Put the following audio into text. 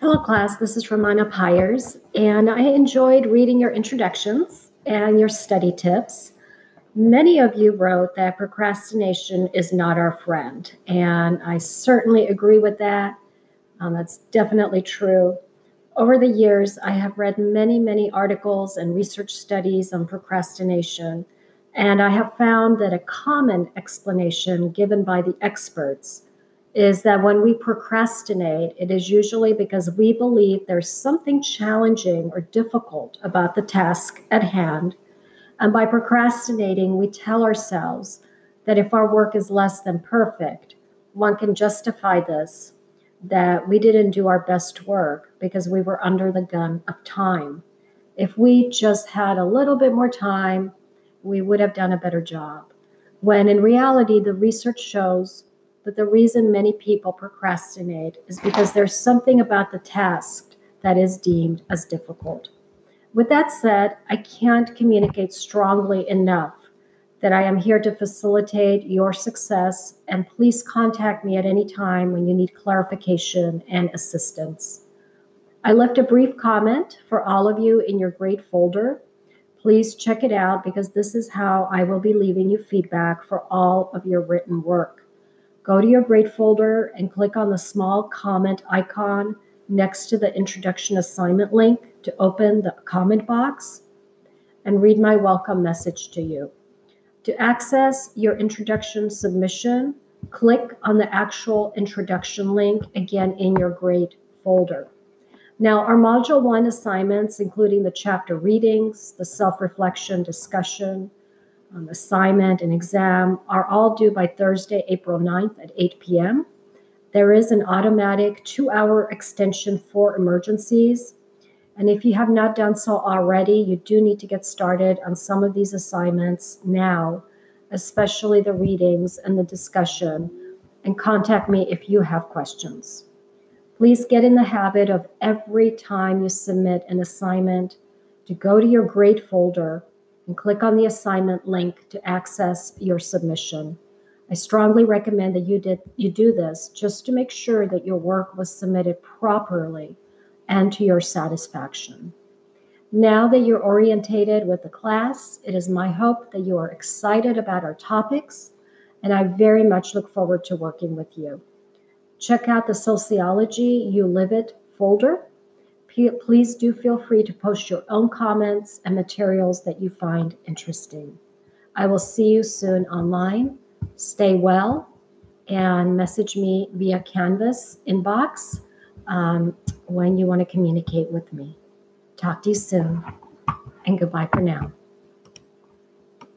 Hello, class. This is Romana Pyers, and I enjoyed reading your introductions and your study tips. Many of you wrote that procrastination is not our friend, and I certainly agree with that. Um, that's definitely true. Over the years, I have read many, many articles and research studies on procrastination, and I have found that a common explanation given by the experts is that when we procrastinate, it is usually because we believe there's something challenging or difficult about the task at hand. And by procrastinating, we tell ourselves that if our work is less than perfect, one can justify this, that we didn't do our best work because we were under the gun of time. If we just had a little bit more time, we would have done a better job. When in reality, the research shows that the reason many people procrastinate is because there's something about the task that is deemed as difficult. With that said, I can't communicate strongly enough that I am here to facilitate your success, and please contact me at any time when you need clarification and assistance. I left a brief comment for all of you in your great folder. Please check it out because this is how I will be leaving you feedback for all of your written work. Go to your grade folder and click on the small comment icon next to the introduction assignment link to open the comment box and read my welcome message to you. To access your introduction submission, click on the actual introduction link again in your grade folder. Now, our Module 1 assignments, including the chapter readings, the self reflection discussion, um, assignment, and exam are all due by Thursday, April 9th at 8 p.m. There is an automatic two hour extension for emergencies. And if you have not done so already, you do need to get started on some of these assignments now, especially the readings and the discussion, and contact me if you have questions. Please get in the habit of every time you submit an assignment to go to your grade folder and click on the assignment link to access your submission. I strongly recommend that you did you do this just to make sure that your work was submitted properly and to your satisfaction. Now that you're orientated with the class, it is my hope that you are excited about our topics, and I very much look forward to working with you. Check out the Sociology You Live It folder please do feel free to post your own comments and materials that you find interesting. I will see you soon online. Stay well and message me via Canvas inbox um, when you want to communicate with me. Talk to you soon and goodbye for now.